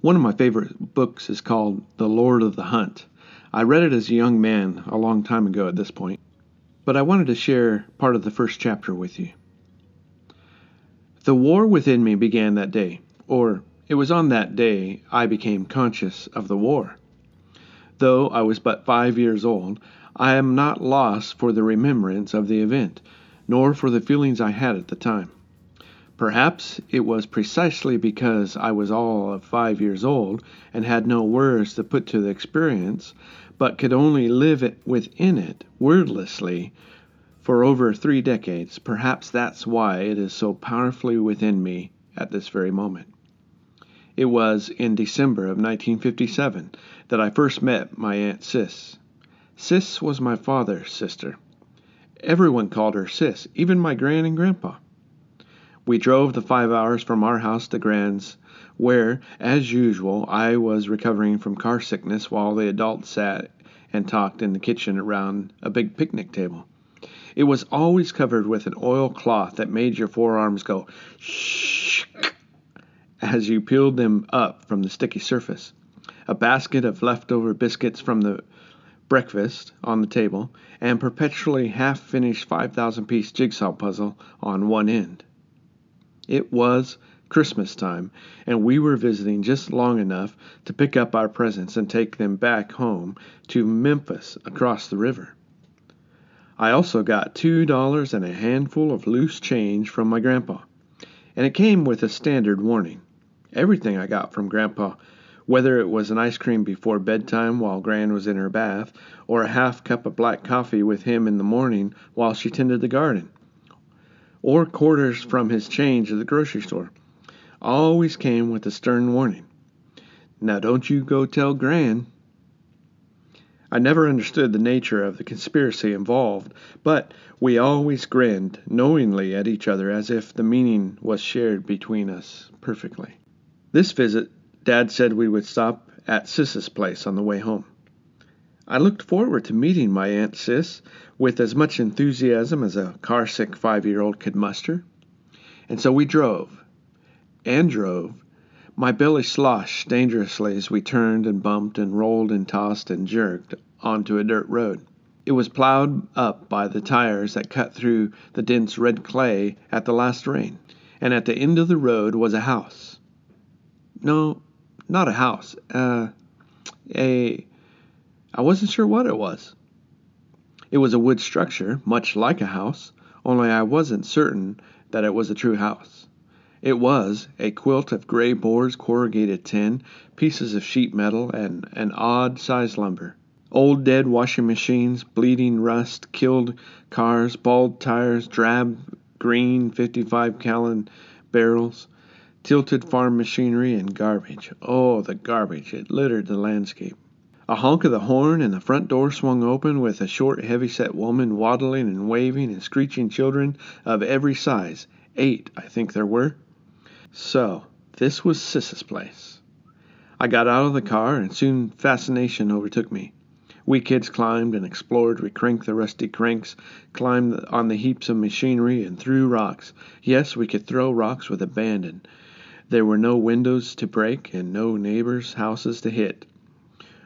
One of my favorite books is called The Lord of the Hunt. I read it as a young man a long time ago at this point, but I wanted to share part of the first chapter with you. The war within me began that day, or it was on that day I became conscious of the war. Though I was but five years old, I am not lost for the remembrance of the event, nor for the feelings I had at the time. Perhaps it was precisely because I was all of five years old and had no words to put to the experience, but could only live it within it wordlessly for over three decades. Perhaps that's why it is so powerfully within me at this very moment. It was in December of 1957 that I first met my Aunt Sis. Sis was my father's sister. Everyone called her Sis, even my gran and grandpa. We drove the five hours from our house to Gran's, where, as usual, I was recovering from car sickness while the adults sat and talked in the kitchen around a big picnic table. It was always covered with an oil cloth that made your forearms go shh as you peeled them up from the sticky surface. A basket of leftover biscuits from the breakfast on the table, and perpetually half finished 5,000 piece jigsaw puzzle on one end. It was Christmas time, and we were visiting just long enough to pick up our presents and take them back home to Memphis across the river. I also got two dollars and a handful of loose change from my grandpa, and it came with a standard warning. Everything I got from grandpa, whether it was an ice cream before bedtime while Gran was in her bath, or a half cup of black coffee with him in the morning while she tended the garden, or quarters from his change at the grocery store, always came with a stern warning. Now don't you go tell Gran. I never understood the nature of the conspiracy involved, but we always grinned knowingly at each other as if the meaning was shared between us perfectly. This visit, Dad said we would stop at Sis's place on the way home. I looked forward to meeting my Aunt Sis with as much enthusiasm as a car-sick five-year-old could muster. And so we drove, and drove. My belly sloshed dangerously as we turned and bumped and rolled and tossed and jerked onto a dirt road. It was plowed up by the tires that cut through the dense red clay at the last rain, and at the end of the road was a house. No, not a house. Uh, a I wasn't sure what it was. It was a wood structure, much like a house, only I wasn't certain that it was a true house. It was a quilt of gray boards, corrugated tin, pieces of sheet metal, and an odd sized lumber. Old dead washing machines, bleeding rust, killed cars, bald tires, drab green 55 gallon barrels, tilted farm machinery, and garbage. Oh, the garbage! It littered the landscape. A honk of the horn, and the front door swung open with a short, heavy-set woman waddling and waving and screeching children of every size. Eight, I think there were. So, this was Sis's place. I got out of the car, and soon fascination overtook me. We kids climbed and explored. We cranked the rusty cranks, climbed on the heaps of machinery, and threw rocks. Yes, we could throw rocks with abandon. There were no windows to break and no neighbors' houses to hit.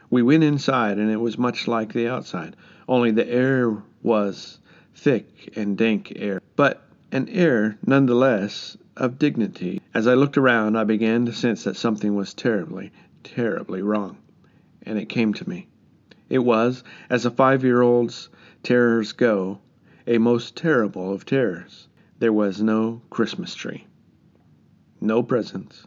We went inside, and it was much like the outside, only the air was thick and dank air, but an air none the less of dignity. As I looked around, I began to sense that something was terribly, terribly wrong, and it came to me. It was, as a five year old's terrors go, a most terrible of terrors. There was no Christmas tree, no presents,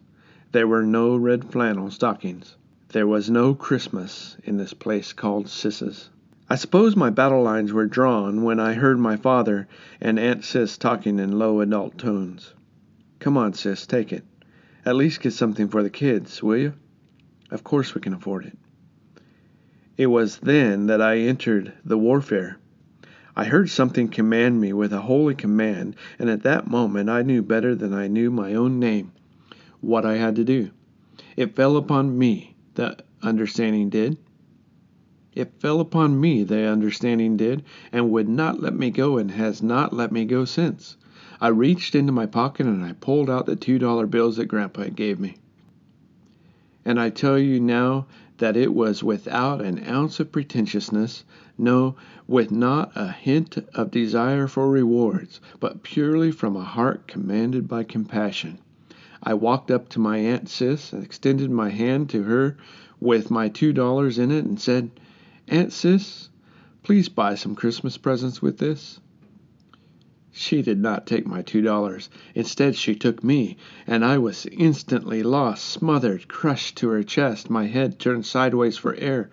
there were no red flannel stockings. There was no Christmas in this place called Sis's. I suppose my battle lines were drawn when I heard my father and Aunt Sis talking in low adult tones. Come on, Sis, take it. At least get something for the kids, will you? Of course we can afford it. It was then that I entered the warfare. I heard something command me with a holy command, and at that moment I knew better than I knew my own name what I had to do. It fell upon me the understanding did. It fell upon me, the understanding did, and would not let me go, and has not let me go since. I reached into my pocket and I pulled out the two dollar bills that Grandpa gave me. And I tell you now that it was without an ounce of pretentiousness, no, with not a hint of desire for rewards, but purely from a heart commanded by compassion. I walked up to my Aunt Sis and extended my hand to her with my two dollars in it and said, Aunt Sis, please buy some Christmas presents with this. She did not take my two dollars. Instead, she took me, and I was instantly lost, smothered, crushed to her chest, my head turned sideways for air,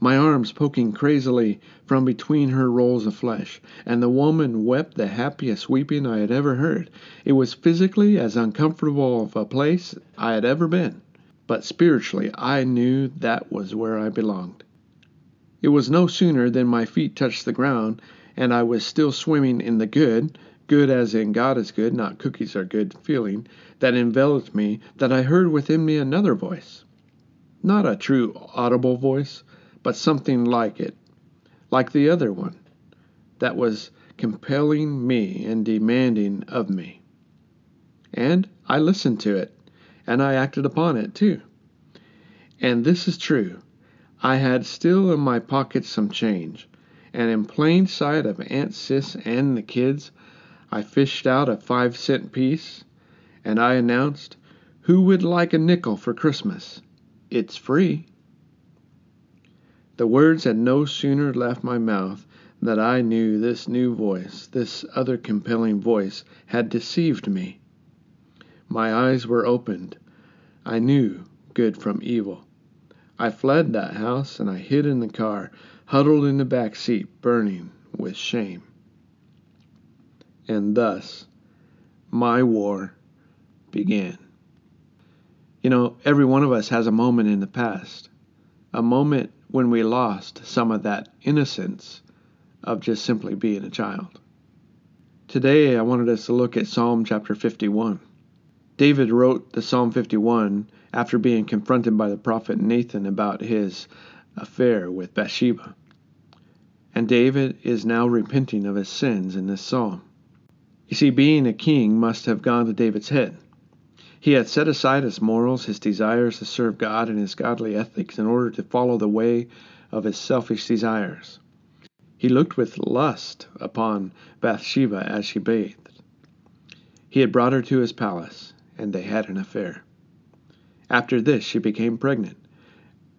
my arms poking crazily from between her rolls of flesh, and the woman wept the happiest weeping I had ever heard. It was physically as uncomfortable of a place I had ever been, but spiritually I knew that was where I belonged. It was no sooner than my feet touched the ground and I was still swimming in the good, good as in God is good, not cookies are good feeling, that enveloped me, that I heard within me another voice. Not a true audible voice, but something like it, like the other one, that was compelling me and demanding of me. And I listened to it, and I acted upon it too. And this is true. I had still in my pocket some change and in plain sight of Aunt Sis and the kids, I fished out a five cent piece, and I announced, Who would like a nickel for Christmas? It's free. The words had no sooner left my mouth than I knew this new voice, this other compelling voice, had deceived me. My eyes were opened. I knew good from evil. I fled that house and I hid in the car, huddled in the back seat, burning with shame. And thus, my war began. You know, every one of us has a moment in the past, a moment when we lost some of that innocence of just simply being a child. Today, I wanted us to look at Psalm chapter 51. David wrote the Psalm 51 after being confronted by the prophet Nathan about his affair with Bathsheba. And David is now repenting of his sins in this psalm. You see, being a king must have gone to David's head. He had set aside his morals, his desires to serve God, and his godly ethics in order to follow the way of his selfish desires. He looked with lust upon Bathsheba as she bathed. He had brought her to his palace, and they had an affair. After this, she became pregnant.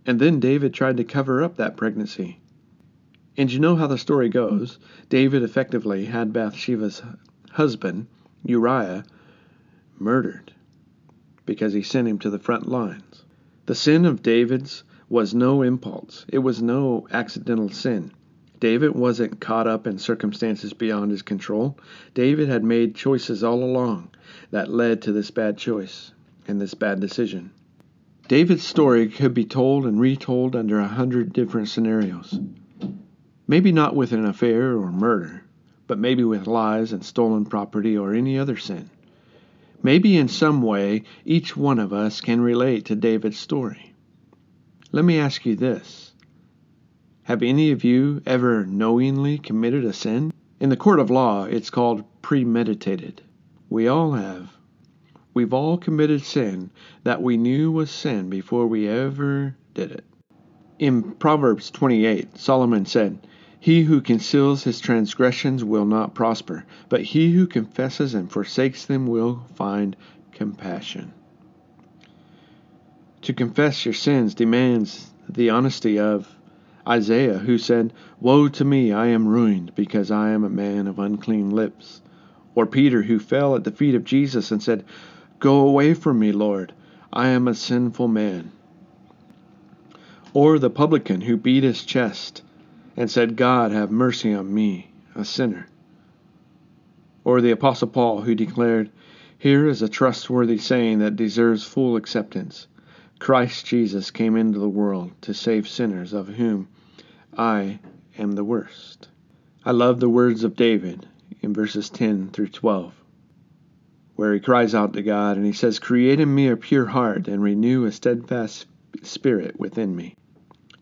And then David tried to cover up that pregnancy. And you know how the story goes. David effectively had Bathsheba's husband, Uriah, murdered because he sent him to the front lines. The sin of David's was no impulse, it was no accidental sin. David wasn't caught up in circumstances beyond his control. David had made choices all along that led to this bad choice and this bad decision. David's story could be told and retold under a hundred different scenarios. Maybe not with an affair or murder, but maybe with lies and stolen property or any other sin. Maybe in some way each one of us can relate to David's story. Let me ask you this Have any of you ever knowingly committed a sin? In the court of law, it's called premeditated. We all have. We've all committed sin that we knew was sin before we ever did it. In Proverbs 28, Solomon said, He who conceals his transgressions will not prosper, but he who confesses and forsakes them will find compassion. To confess your sins demands the honesty of Isaiah, who said, Woe to me, I am ruined, because I am a man of unclean lips. Or Peter, who fell at the feet of Jesus and said, Go away from me, Lord. I am a sinful man. Or the publican who beat his chest and said, God, have mercy on me, a sinner. Or the Apostle Paul who declared, Here is a trustworthy saying that deserves full acceptance. Christ Jesus came into the world to save sinners, of whom I am the worst. I love the words of David in verses 10 through 12 where he cries out to God and he says, Create in me a pure heart and renew a steadfast spirit within me.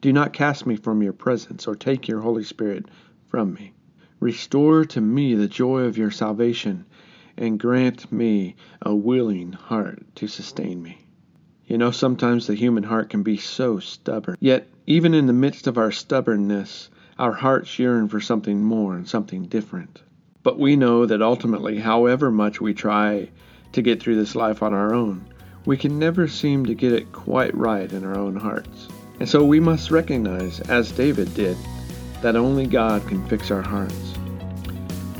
Do not cast me from your presence or take your Holy Spirit from me. Restore to me the joy of your salvation and grant me a willing heart to sustain me. You know, sometimes the human heart can be so stubborn. Yet, even in the midst of our stubbornness, our hearts yearn for something more and something different. But we know that ultimately, however much we try to get through this life on our own, we can never seem to get it quite right in our own hearts. And so we must recognize, as David did, that only God can fix our hearts.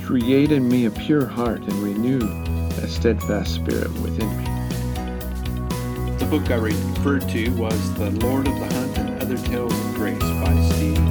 Create in me a pure heart and renew a steadfast spirit within me. Book I referred to was The Lord of the Hunt and Other Tales of Grace by Steve